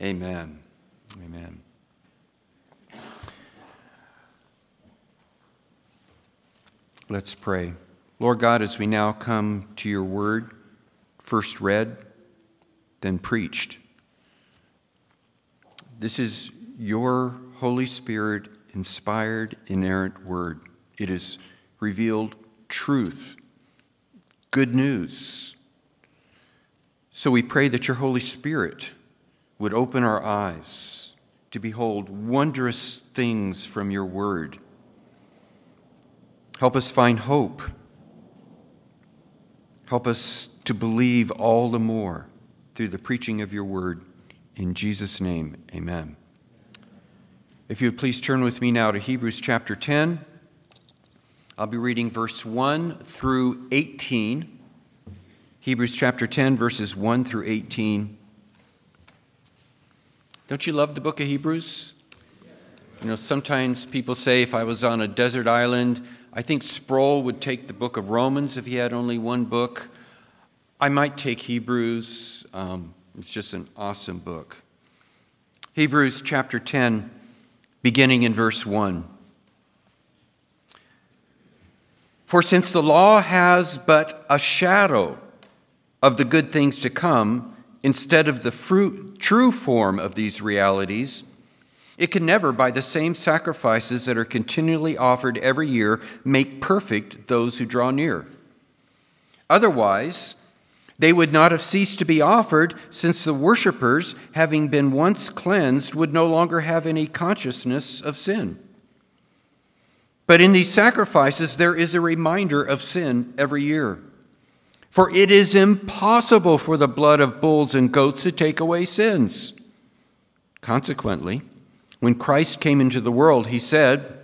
Amen. Amen. Let's pray. Lord God, as we now come to your word, first read, then preached, this is your Holy Spirit inspired, inerrant word. It is revealed truth, good news. So we pray that your Holy Spirit would open our eyes to behold wondrous things from your word. Help us find hope. Help us to believe all the more through the preaching of your word. In Jesus' name, amen. If you would please turn with me now to Hebrews chapter 10. I'll be reading verse 1 through 18. Hebrews chapter 10, verses 1 through 18. Don't you love the book of Hebrews? You know, sometimes people say if I was on a desert island, I think Sproul would take the book of Romans if he had only one book. I might take Hebrews. Um, it's just an awesome book. Hebrews chapter 10, beginning in verse 1. For since the law has but a shadow of the good things to come, instead of the fruit, true form of these realities, it can never, by the same sacrifices that are continually offered every year, make perfect those who draw near. Otherwise, they would not have ceased to be offered, since the worshippers, having been once cleansed, would no longer have any consciousness of sin. But in these sacrifices, there is a reminder of sin every year. For it is impossible for the blood of bulls and goats to take away sins. Consequently, when Christ came into the world, he said,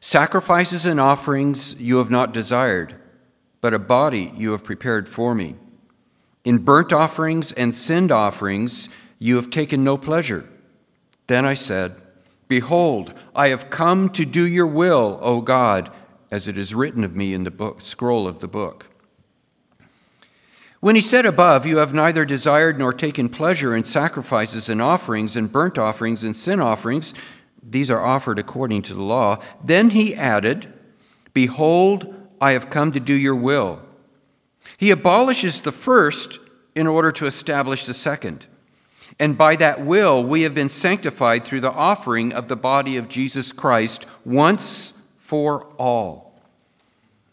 Sacrifices and offerings you have not desired but a body you have prepared for me. In burnt offerings and sin offerings you have taken no pleasure. Then I said, Behold, I have come to do your will, O God, as it is written of me in the book, scroll of the book. When he said above, You have neither desired nor taken pleasure in sacrifices and offerings and burnt offerings and sin offerings, these are offered according to the law, then he added, Behold, I have come to do your will. He abolishes the first in order to establish the second. And by that will, we have been sanctified through the offering of the body of Jesus Christ once for all.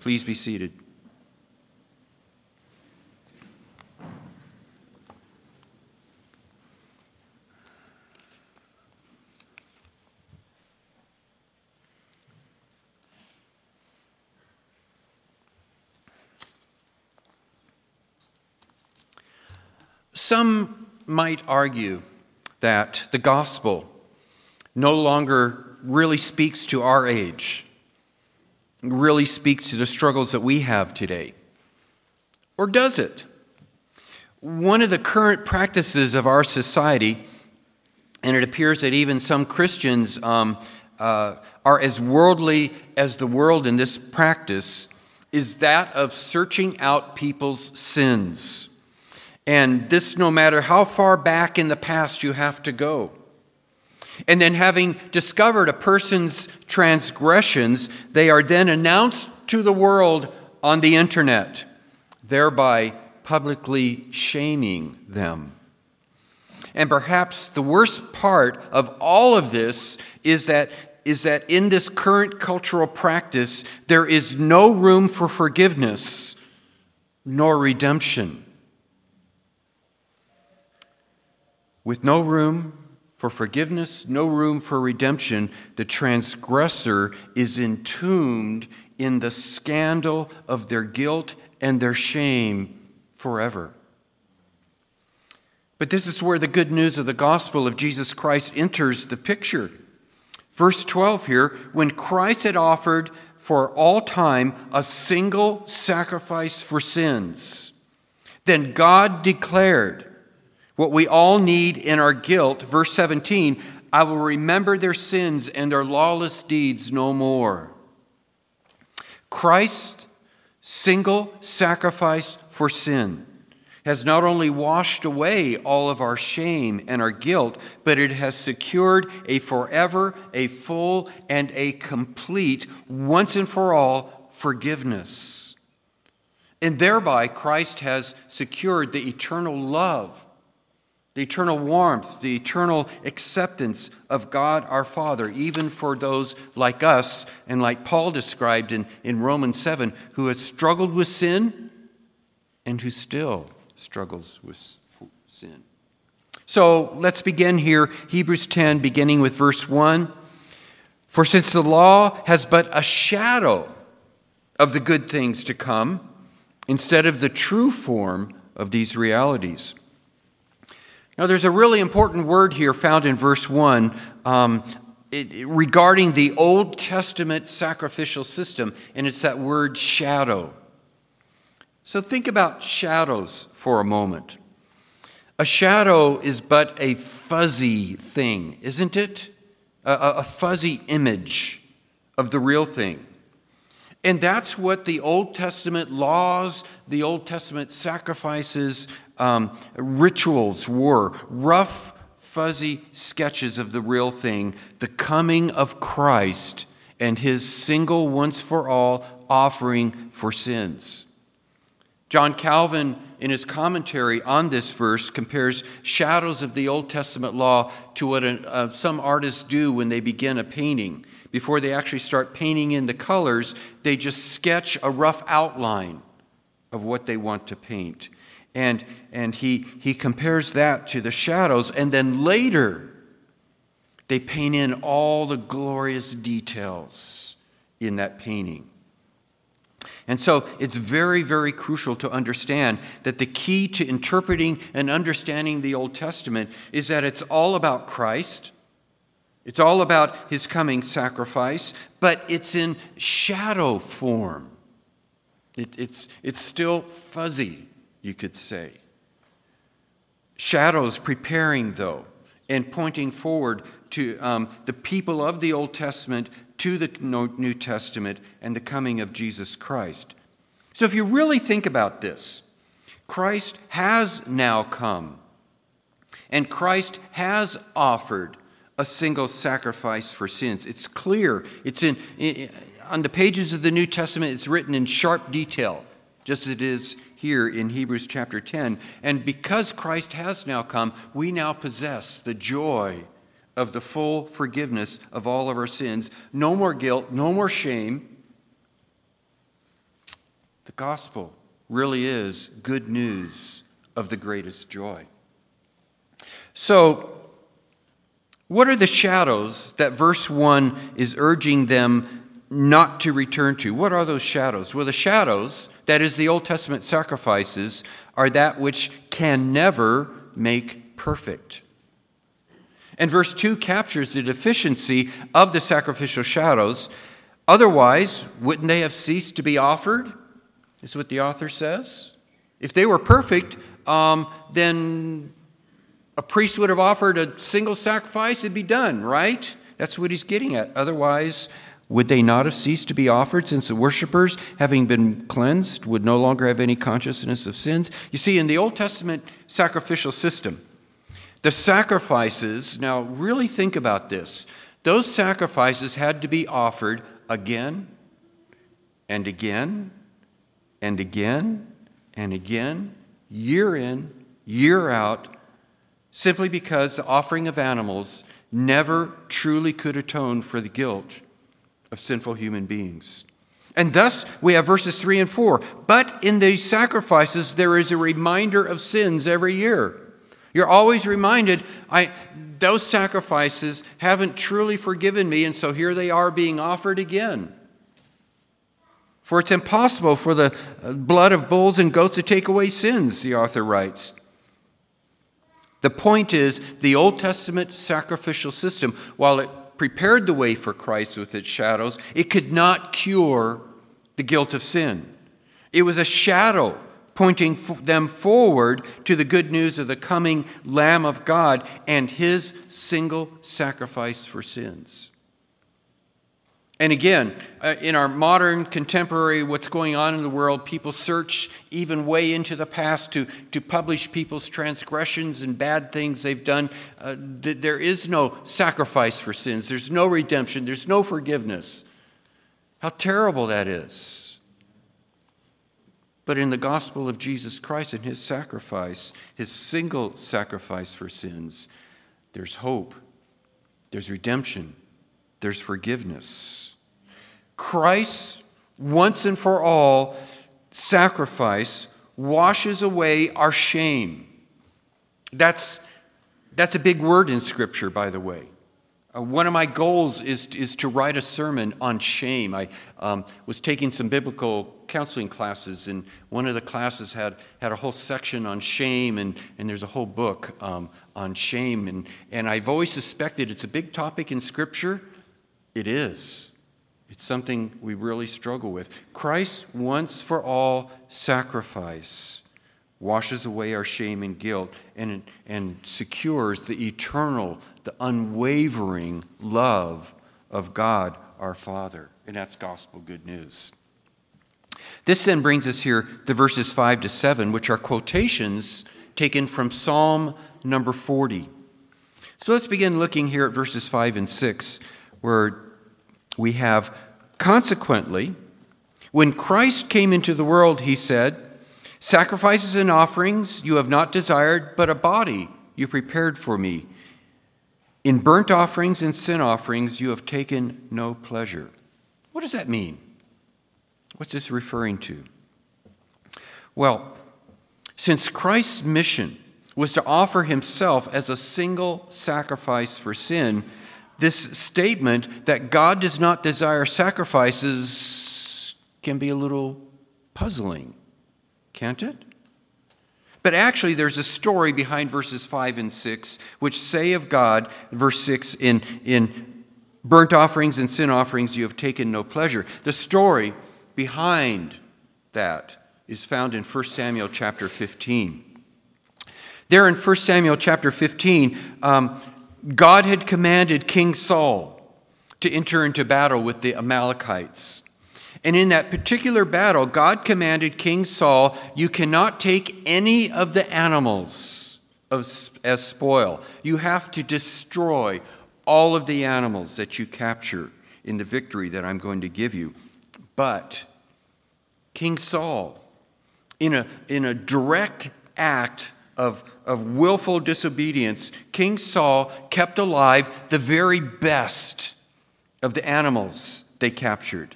Please be seated. Some might argue that the gospel no longer really speaks to our age, really speaks to the struggles that we have today. Or does it? One of the current practices of our society, and it appears that even some Christians um, uh, are as worldly as the world in this practice, is that of searching out people's sins. And this, no matter how far back in the past you have to go. And then, having discovered a person's transgressions, they are then announced to the world on the internet, thereby publicly shaming them. And perhaps the worst part of all of this is that, is that in this current cultural practice, there is no room for forgiveness nor redemption. With no room for forgiveness, no room for redemption, the transgressor is entombed in the scandal of their guilt and their shame forever. But this is where the good news of the gospel of Jesus Christ enters the picture. Verse 12 here when Christ had offered for all time a single sacrifice for sins, then God declared what we all need in our guilt. Verse 17 I will remember their sins and their lawless deeds no more. Christ's single sacrifice for sin has not only washed away all of our shame and our guilt, but it has secured a forever, a full, and a complete, once and for all, forgiveness. And thereby, Christ has secured the eternal love, the eternal warmth, the eternal acceptance of God our Father, even for those like us, and like Paul described in, in Romans 7, who has struggled with sin and who still struggles with sin. So let's begin here, Hebrews 10, beginning with verse 1. For since the law has but a shadow of the good things to come, instead of the true form of these realities. Now, there's a really important word here found in verse 1 um, it, regarding the Old Testament sacrificial system, and it's that word shadow. So think about shadows for a moment. A shadow is but a fuzzy thing, isn't it? A, a, fuzzy image of the real thing. And that's what the Old Testament laws, the Old Testament sacrifices, um, rituals were rough, fuzzy sketches of the real thing, the coming of Christ and his single, once for all offering for sins. John Calvin, in his commentary on this verse, compares shadows of the Old Testament law to what uh, some artists do when they begin a painting. Before they actually start painting in the colors, they just sketch a rough outline of what they want to paint. And, and he, he compares that to the shadows, and then later, they paint in all the glorious details in that painting. And so it's very, very crucial to understand that the key to interpreting and understanding the Old Testament is that it's all about Christ. It's all about his coming sacrifice, but it's in shadow form. It, it's, it's still fuzzy, you could say. Shadows preparing, though, and pointing forward to um, the people of the Old Testament to the New Testament and the coming of Jesus Christ. So, if you really think about this, Christ has now come, and Christ has offered a single sacrifice for sins. It's clear. It's in, in on the pages of the New Testament, it's written in sharp detail, just as it is here in Hebrews chapter 10. And because Christ has now come, we now possess the joy of the full forgiveness of all of our sins. No more guilt, no more shame. The gospel really is good news of the greatest joy. So, what are the shadows that verse 1 is urging them not to return to? What are those shadows? Well, the shadows, that is, the Old Testament sacrifices, are that which can never make perfect. And verse 2 captures the deficiency of the sacrificial shadows. Otherwise, wouldn't they have ceased to be offered? Is what the author says. If they were perfect, um, then a priest would have offered a single sacrifice, it'd be done, right? That's what he's getting at. Otherwise, would they not have ceased to be offered since the worshippers, having been cleansed, would no longer have any consciousness of sins? You see, in the Old Testament sacrificial system, the sacrifices, now really think about this. Those sacrifices had to be offered again and again and again and again, year in, year out, simply because the offering of animals never truly could atone for the guilt of sinful human beings. And thus, we have verses 3 and 4. But in these sacrifices, there is a reminder of sins every year. You're always reminded, I, those sacrifices haven't truly forgiven me, and so here they are being offered again. For it's impossible for the uh, blood of bulls and goats to take away sins, the author writes. The point is, the Old Testament sacrificial system, while it prepared the way for Christ with its shadows, it could not cure the guilt of sin. It was a shadow pointing them forward to the good news of the coming Lamb of God and his single sacrifice for sins. And again, uh, in our modern, contemporary, what's going on in the world, people search even way into the past to, to publish people's transgressions and bad things they've done. Uh, th- there is no sacrifice for sins, there's no redemption, there's no forgiveness. How terrible that is. But in the gospel of Jesus Christ and his sacrifice, his single sacrifice for sins, there's hope, there's redemption, there's forgiveness. Christ's once and for all sacrifice washes away our shame. That's, that's a big word in Scripture, by the way. Uh, one of my goals is, is to write a sermon on shame. I um, was taking some biblical counseling classes, and one of the classes had, had a whole section on shame, and, and there's a whole book um, on shame. And, and I've always suspected it's a big topic in Scripture. It is. It's something we really struggle with. Christ once for all sacrifice washes away our shame and guilt and, and secures the eternal, the unwavering love of God our Father. And that's gospel good news. This then brings us here to verses 5 to 7, which are quotations taken from Psalm number 40. So let's begin looking here at verses 5 and 6, where we have, consequently, when Christ came into the world, he said, Sacrifices and offerings you have not desired, but a body you prepared for me. In burnt offerings and sin offerings you have taken no pleasure. What does that mean? What's this referring to? Well, since Christ's mission was to offer himself as a single sacrifice for sin, this statement that God does not desire sacrifices can be a little puzzling, can't it? But actually, there's a story behind verses 5 and 6, which say of God, verse 6, in, in burnt offerings and sin offerings you have taken no pleasure. The story behind that is found in 1 Samuel chapter 15. There in 1 Samuel chapter 15, um, God had commanded King Saul to enter into battle with the Amalekites. And in that particular battle, God commanded King Saul, You cannot take any of the animals as spoil. You have to destroy all of the animals that you capture in the victory that I'm going to give you. But King Saul, in a, in a direct act of, of willful disobedience, King Saul kept alive the very best of the animals they captured.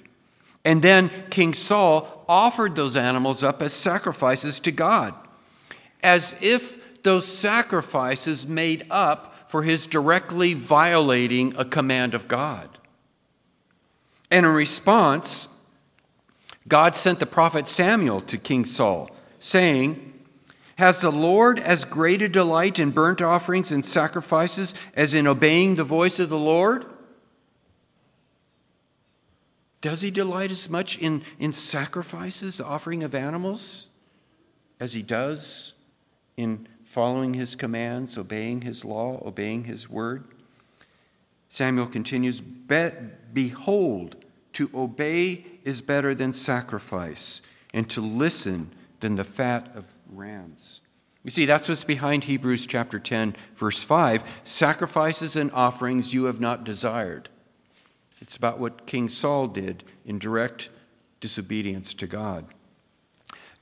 And then King Saul offered those animals up as sacrifices to God, as if those sacrifices made up for his directly violating a command of God. And in response, God sent the prophet Samuel to King Saul, saying, has the Lord as great a delight in burnt offerings and sacrifices as in obeying the voice of the Lord? Does he delight as much in, in sacrifices, offering of animals, as he does in following his commands, obeying his law, obeying his word? Samuel continues Behold, to obey is better than sacrifice, and to listen than the fat of rams. You see, that's what's behind Hebrews chapter 10, verse 5 sacrifices and offerings you have not desired. It's about what King Saul did in direct disobedience to God.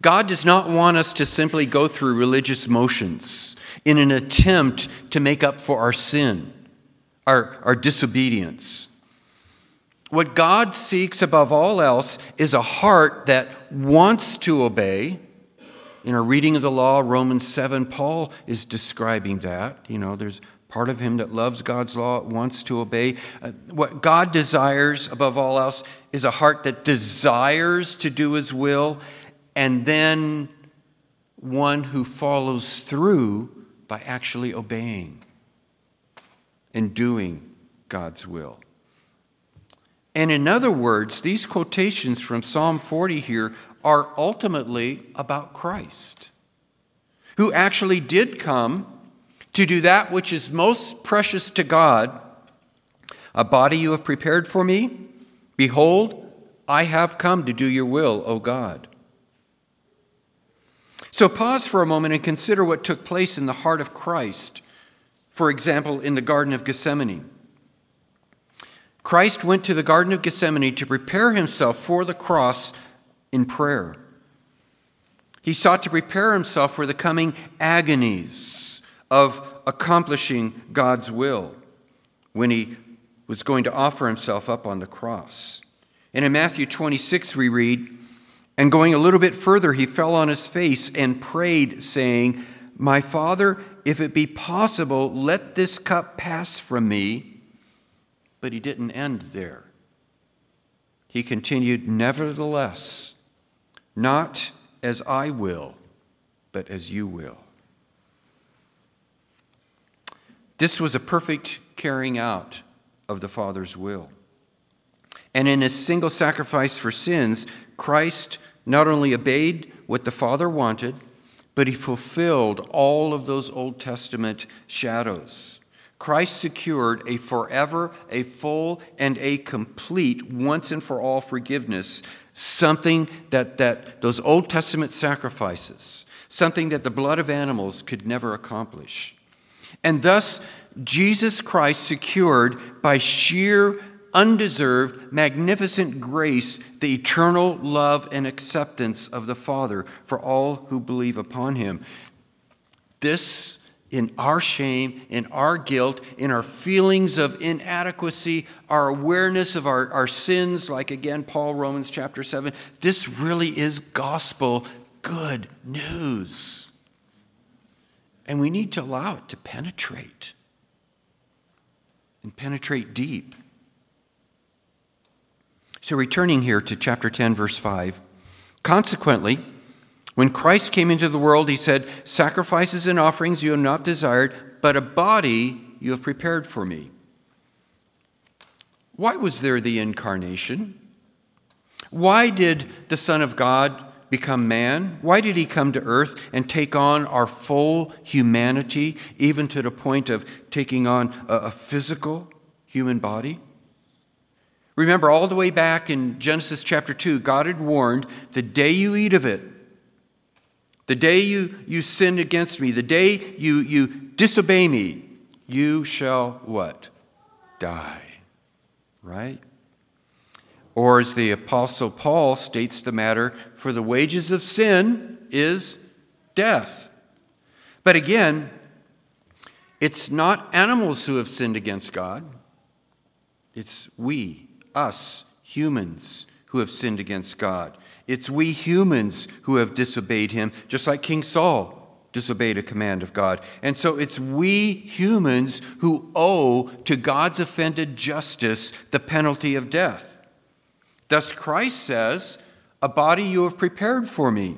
God does not want us to simply go through religious motions. in an attempt to make up for our sin, our, our disobedience. What God seeks above all else is a heart that wants to obey. In our reading of the law, Romans 7, Paul is describing that. You know, there's part of him that loves God's law, wants to obey. Uh, what God desires above all else is a heart that desires to do his will, and then one who follows through by actually obeying and doing God's will. And in other words, these quotations from Psalm 40 here are ultimately about Christ, who actually did come to do that which is most precious to God. A body you have prepared for me? Behold, I have come to do your will, O God. So pause for a moment and consider what took place in the heart of Christ, for example, in the Garden of Gethsemane. Christ went to the Garden of Gethsemane to prepare himself for the cross in prayer. He sought to prepare himself for the coming agonies of accomplishing God's will when he was going to offer himself up on the cross. And in Matthew 26, we read, And going a little bit further, he fell on his face and prayed, saying, My Father, if it be possible, let this cup pass from me. But he didn't end there. He continued, Nevertheless, not as I will, but as you will. This was a perfect carrying out of the Father's will. And in his single sacrifice for sins, Christ not only obeyed what the Father wanted, but he fulfilled all of those Old Testament shadows. Christ secured a forever, a full, and a complete, once and for all forgiveness, something that, that those Old Testament sacrifices, something that the blood of animals could never accomplish. And thus, Jesus Christ secured by sheer, undeserved, magnificent grace the eternal love and acceptance of the Father for all who believe upon him. This in our shame, in our guilt, in our feelings of inadequacy, our awareness of our, our sins, like again, Paul, Romans chapter 7. This really is gospel good news. And we need to allow it to penetrate and penetrate deep. So, returning here to chapter 10, verse 5, consequently, when Christ came into the world, he said, Sacrifices and offerings you have not desired, but a body you have prepared for me. Why was there the incarnation? Why did the Son of God become man? Why did he come to earth and take on our full humanity, even to the point of taking on a, physical human body? Remember, all the way back in Genesis chapter 2, God had warned the day you eat of it, the day you, you sin against me, the day you, you disobey me, you shall what? Die. Right? Or as the Apostle Paul states the matter, for the wages of sin is death. But again, it's not animals who have sinned against God, it's we, us, humans, who have sinned against God. It's we humans who have disobeyed him, just like King Saul disobeyed a command of God. And so it's we humans who owe to God's offended justice the penalty of death. Thus, Christ says, A body you have prepared for me.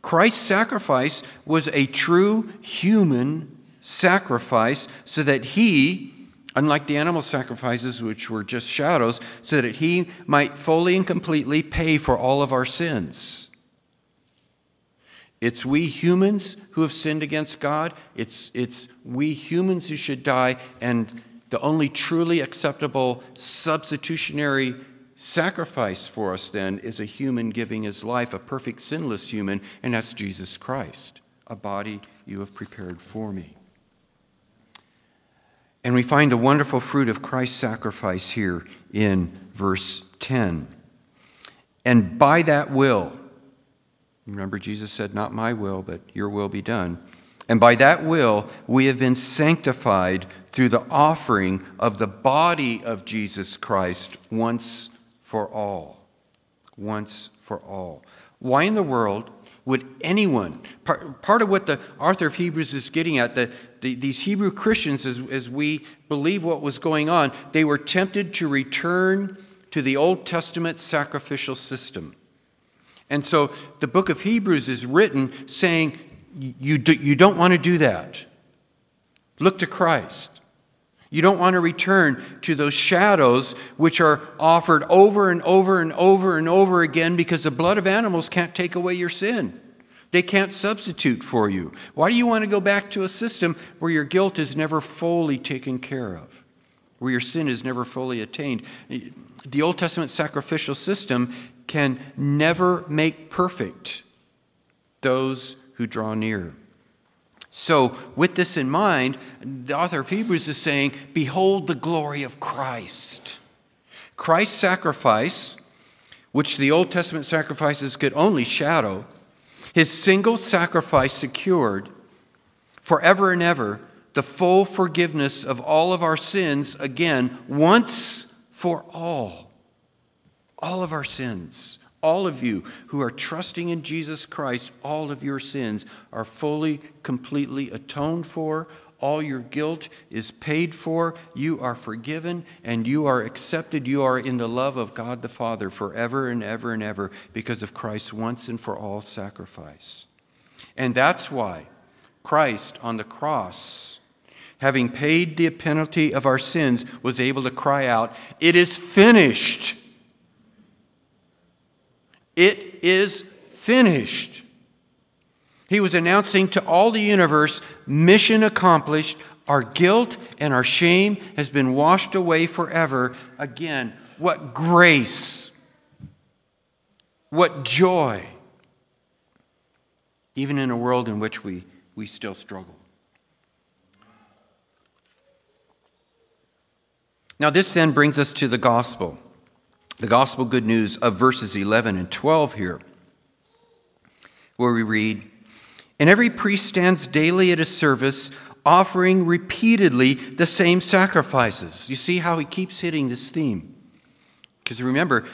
Christ's sacrifice was a true human sacrifice so that he unlike the animal sacrifices, which were just shadows, so that he might fully and completely pay for all of our sins. It's we humans who have sinned against God. It's, it's we humans who should die. And the only truly acceptable substitutionary sacrifice for us then is a human giving his life, a perfect sinless human, and that's Jesus Christ, a body you have prepared for me. And we find the wonderful fruit of Christ's sacrifice here in verse 10. And by that will, remember Jesus said, Not my will, but your will be done. And by that will, we have been sanctified through the offering of the body of Jesus Christ once for all. Once for all. Why in the world would anyone, part, part of what the author of Hebrews is getting at, the, the, these Hebrew Christians, as, as we believe what was going on, they were tempted to return to the Old Testament sacrificial system. And so the book of Hebrews is written saying, you, do, you don't want to do that. Look to Christ. You don't want to return to those shadows which are offered over and over and over and over again because the blood of animals can't take away your sin. They can't substitute for you. Why do you want to go back to a system where your guilt is never fully taken care of, where your sin is never fully attained? The Old Testament sacrificial system can never make perfect those who draw near. So, with this in mind, the author of Hebrews is saying, Behold the glory of Christ. Christ's sacrifice, which the Old Testament sacrifices could only shadow, his single sacrifice secured forever and ever the full forgiveness of all of our sins, again, once for all. All of our sins. All of you who are trusting in Jesus Christ, all of your sins are fully, completely atoned for. All your guilt is paid for. You are forgiven and you are accepted. You are in the love of God the Father forever and ever and ever because of Christ's once and for all sacrifice. And that's why Christ on the cross, having paid the penalty of our sins, was able to cry out, It is finished. It is finished. He was announcing to all the universe mission accomplished. Our guilt and our shame has been washed away forever. Again, what grace! What joy! Even in a world in which we, we still struggle. Now, this then brings us to the gospel the gospel good news of verses 11 and 12 here, where we read, And every priest stands daily at his service, offering repeatedly the same sacrifices. You see how he keeps hitting this theme. Because remember,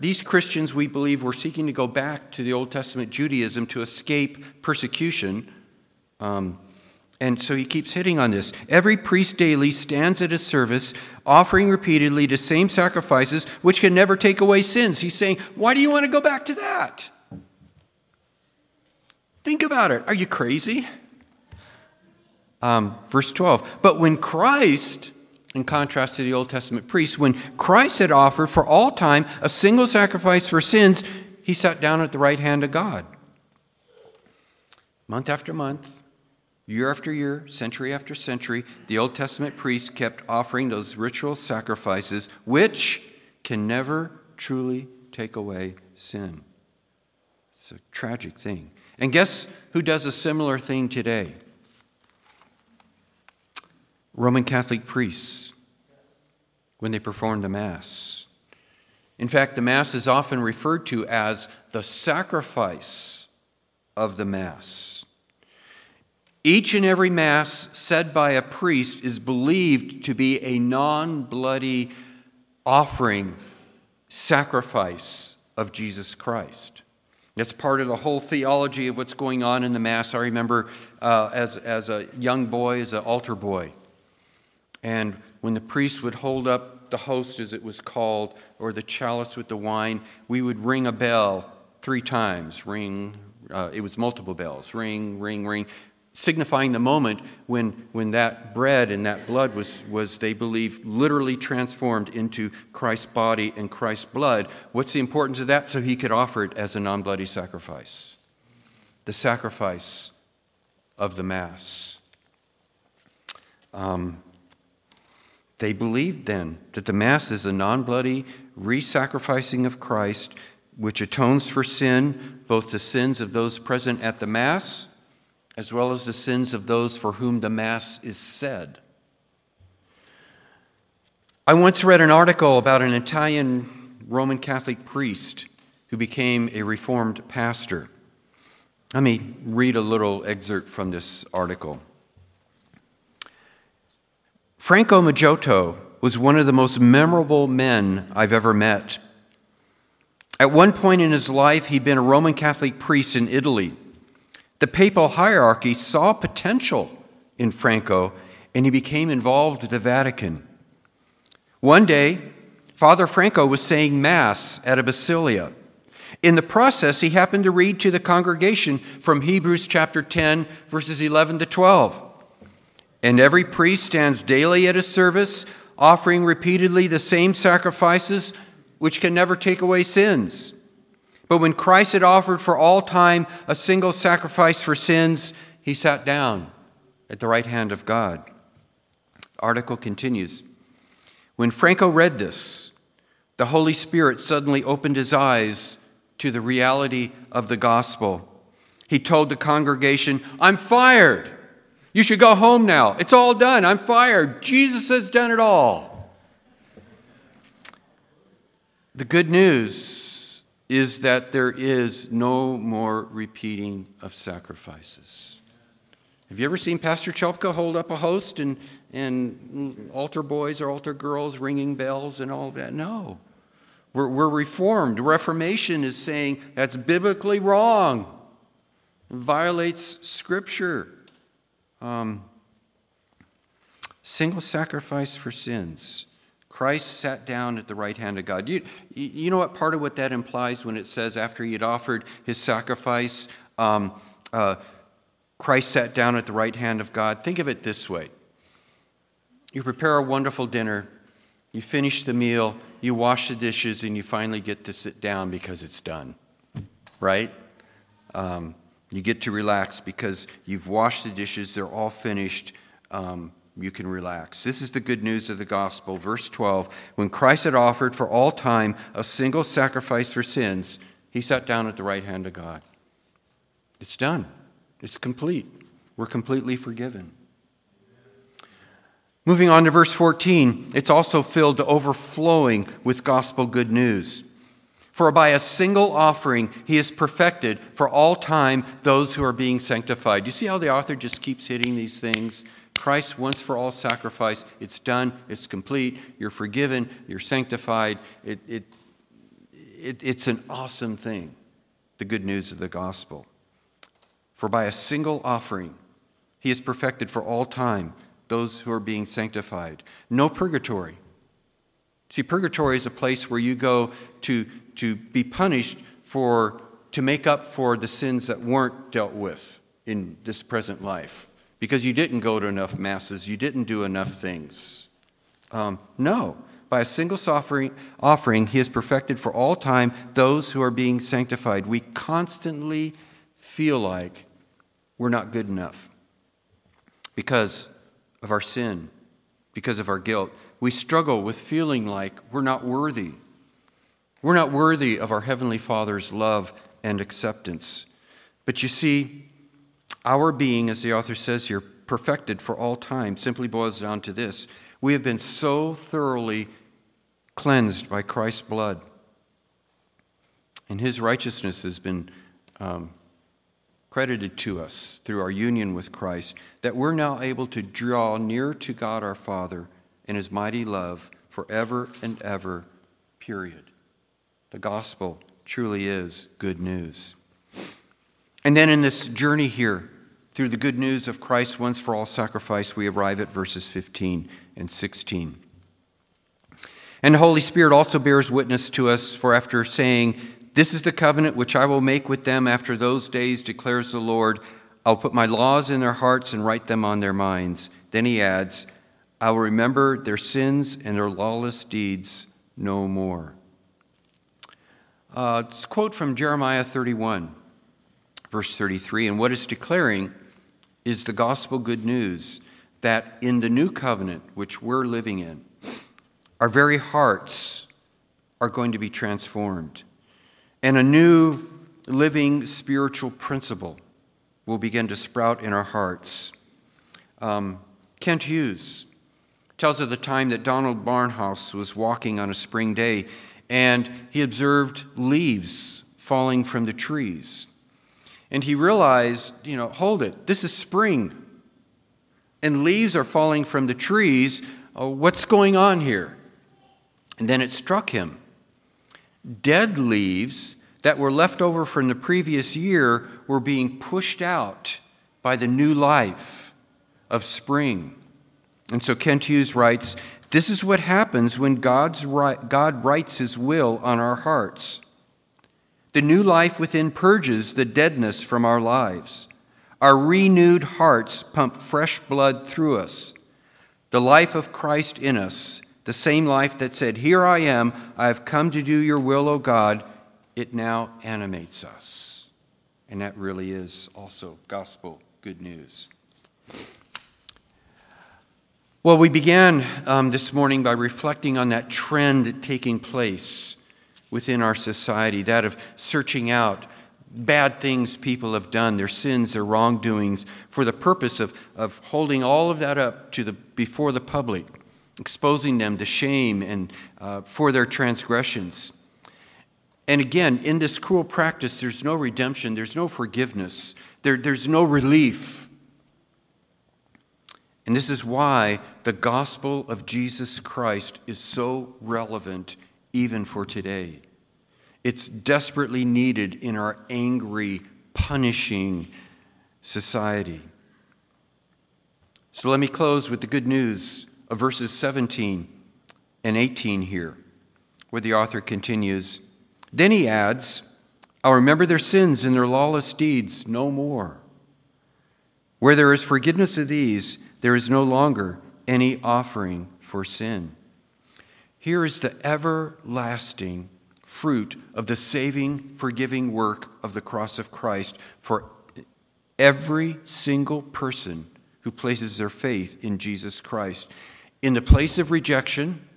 these Christians, we believe, were seeking to go back to the Old Testament Judaism to escape persecution. Um, and so he keeps hitting on this. Every priest daily stands at his service, offering repeatedly the same sacrifices, which can never take away sins. He's saying, Why do you want to go back to that? Think about it. Are you crazy? Um, verse 12. But when Christ, in contrast to the Old Testament priests, when Christ had offered for all time a single sacrifice for sins, he sat down at the right hand of God. Month after month, Year after year, century after century, the Old Testament priests kept offering those ritual sacrifices, which can never truly take away sin. It's a tragic thing. And guess who does a similar thing today? Roman Catholic priests when they perform the Mass. In fact, the Mass is often referred to as the sacrifice of the Mass. Each and every Mass said by a priest is believed to be a non bloody offering, sacrifice of Jesus Christ. That's part of the whole theology of what's going on in the Mass. I remember uh, as, as a young boy, as an altar boy, and when the priest would hold up the host, as it was called, or the chalice with the wine, we would ring a bell three times. Ring, uh, it was multiple bells. Ring, ring, ring signifying the moment when, when that bread and that blood was, was, they believe, literally transformed into Christ's body and Christ's blood. What's the importance of that? So he could offer it as a non bloody sacrifice. The sacrifice of the Mass. Um, they believed then that the Mass is a non bloody re sacrificing of Christ, which atones for sin, both the sins of those present at the Mass as well as the sins of those for whom the Mass is said. I once read an article about an Italian Roman Catholic priest who became a Reformed pastor. Let me read a little excerpt from this article. Franco Maggiotto was one of the most memorable men I've ever met. At one point in his life, he'd been a Roman Catholic priest in Italy. The papal hierarchy saw potential in Franco, and he became involved with the Vatican. One day, Father Franco was saying Mass at a basilica. In the process, he happened to read to the congregation from Hebrews chapter 10, verses 11 to 12. And every priest stands daily at his service, offering repeatedly the same sacrifices which can never take away sins. But when Christ had offered for all time a single sacrifice for sins, he sat down at the right hand of God. Article continues. When Franco read this, the Holy Spirit suddenly opened his eyes to the reality of the gospel. He told the congregation, I'm fired. You should go home now. It's all done. I'm fired. Jesus has done it all. The good news is that there is no more repeating of sacrifices. Have you ever seen Pastor Chelpka hold up a host and, and altar boys or altar girls ringing bells and all that? No. We're, we're reformed. Reformation is saying that's biblically wrong, it violates Scripture. Um, single sacrifice for sins. Christ sat down at the right hand of God. You, you know what part of what that implies when it says after he had offered his sacrifice, um, uh, Christ sat down at the right hand of God? Think of it this way you prepare a wonderful dinner, you finish the meal, you wash the dishes, and you finally get to sit down because it's done, right? Um, you get to relax because you've washed the dishes, they're all finished. Um, you can relax. This is the good news of the gospel. Verse 12 When Christ had offered for all time a single sacrifice for sins, he sat down at the right hand of God. It's done, it's complete. We're completely forgiven. Moving on to verse 14, it's also filled to overflowing with gospel good news. For by a single offering he has perfected for all time those who are being sanctified. You see how the author just keeps hitting these things? Christ once for all sacrifice. It's done, it's complete, you're forgiven, you're sanctified. It, it, it, it's an awesome thing, the good news of the gospel. For by a single offering he has perfected for all time those who are being sanctified. No purgatory. See, purgatory is a place where you go to, to be punished for, to make up for the sins that weren't dealt with in this present life because you didn't go to enough masses, you didn't do enough things. Um, no. By a single offering, offering, he has perfected for all time those who are being sanctified. We constantly feel like we're not good enough because of our sin, because of our guilt. We struggle with feeling like we're not worthy. We're not worthy of our Heavenly Father's love and acceptance. But you see, our being, as the author says here, perfected for all time, simply boils down to this we have been so thoroughly cleansed by Christ's blood, and His righteousness has been um, credited to us through our union with Christ, that we're now able to draw near to God our Father in His mighty love forever and ever, period. The gospel truly is good news. And then in this journey here, through the good news of Christ's once for all sacrifice, we arrive at verses 15 and 16. And the Holy Spirit also bears witness to us, for after saying, this is the covenant which I will make with them after those days, declares the Lord. I'll put my laws in their hearts and write them on their minds. Then he adds, I will remember their sins and their lawless deeds no more. Uh, it's a quote from Jeremiah 31, verse 33. And what it's declaring is the gospel good news that in the new covenant, which we're living in, our very hearts are going to be transformed and a new living spiritual principle will begin to sprout in our hearts. Um, Kent Hughes tells of the time that Donald Barnhouse was walking on a spring day and he observed leaves falling from the trees. And he realized, you know, hold it, this is spring. And leaves are falling from the trees. Oh, what's going on here? And then it struck him. Dead leaves that were left over from the previous year were being pushed out by the new life of spring. And so Kent Hughes writes This is what happens when God's God writes his will on our hearts. The new life within purges the deadness from our lives. Our renewed hearts pump fresh blood through us. The life of Christ in us, the same life that said, Here I am, I have come to do your will, O God, it now animates us. And that really is also gospel good news. Well, we began um, this morning by reflecting on that trend taking place within our society, that of searching out bad things people have done, their sins, their wrongdoings, for the purpose of, of holding all of that up to the, before the public, exposing them to shame and uh, for their transgressions. And again, in this cruel practice, there's no redemption, there's no forgiveness, there, there's no relief. And this is why the gospel of Jesus Christ is so relevant even for today. It's desperately needed in our angry, punishing society. So let me close with the good news of verses 17 and 18 here, where the author continues. Then he adds, I'll remember their sins and their lawless deeds no more. Where there is forgiveness of these, there is no longer any offering for sin. Here is the everlasting fruit of the saving, forgiving work of the cross of Christ for every single person who places their faith in Jesus Christ. In the place of rejection,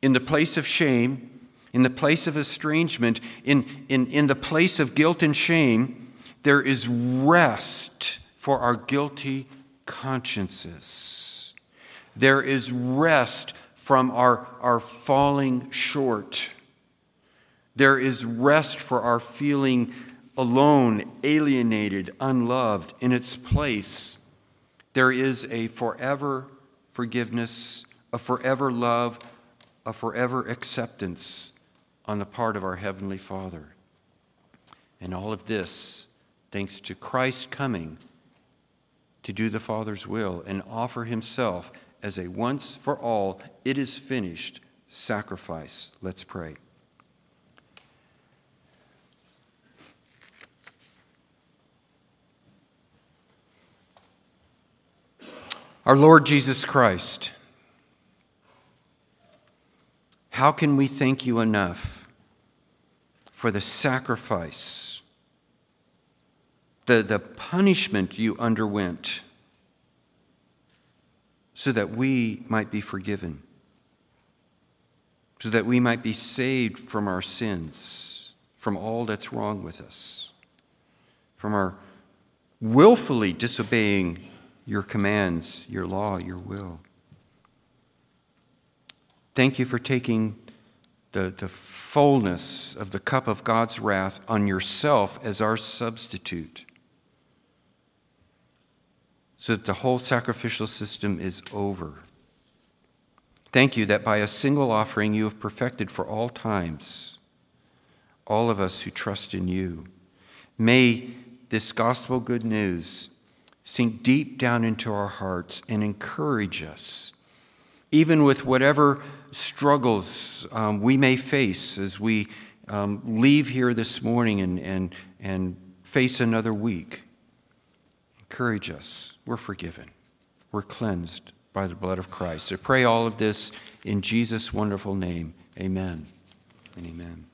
in the place of shame, in the place of estrangement, in, in, in the place of guilt and shame, there is rest for our guilty consciences. There is rest from our, our falling short. There is rest for our feeling alone, alienated, unloved. In its place, there is a forever forgiveness, a forever love, a forever acceptance on the part of our Heavenly Father. And all of this, thanks to Christ coming to do the Father's will and offer himself as a once for all, it is finished sacrifice. Let's pray. Our Lord Jesus Christ, how can we thank you enough for the sacrifice? the, the punishment you underwent so that we might be forgiven, so that we might be saved from our sins, from all that's wrong with us, from our willfully disobeying your commands, your law, your will. Thank you for taking the, the fullness of the cup of God's wrath on yourself as our substitute so that the whole sacrificial system is over. Thank you that by a single offering you have perfected for all times all of us who trust in you. May this gospel good news sink deep down into our hearts and encourage us, even with whatever struggles um, we may face as we um, leave here this morning and, and, and face another week. Encourage us. We're forgiven. We're cleansed by the blood of Christ. I pray all of this in Jesus' wonderful name. Amen and amen.